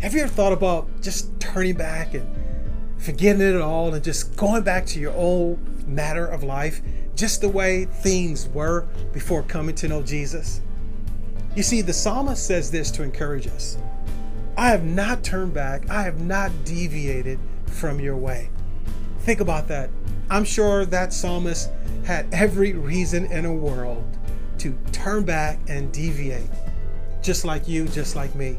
Have you ever thought about just turning back and forgetting it all and just going back to your old matter of life, just the way things were before coming to know Jesus? You see, the psalmist says this to encourage us I have not turned back, I have not deviated from your way. Think about that. I'm sure that psalmist had every reason in the world to turn back and deviate, just like you, just like me.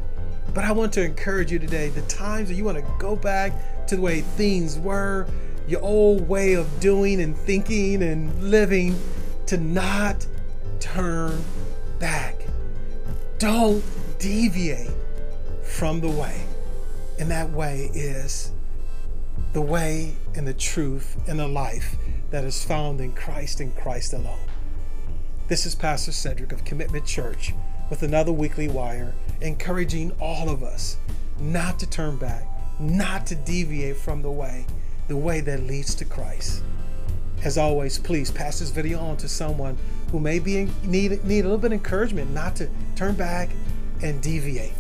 But I want to encourage you today the times that you want to go back to the way things were, your old way of doing and thinking and living, to not turn back. Don't deviate from the way. And that way is the way and the truth and the life that is found in Christ and Christ alone. This is Pastor Cedric of Commitment Church with another weekly wire, encouraging all of us not to turn back, not to deviate from the way, the way that leads to Christ. As always, please pass this video on to someone who may be in need, need a little bit of encouragement not to turn back and deviate.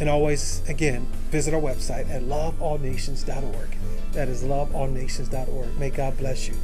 And always, again, visit our website at loveallnations.org. That is loveallnations.org. May God bless you.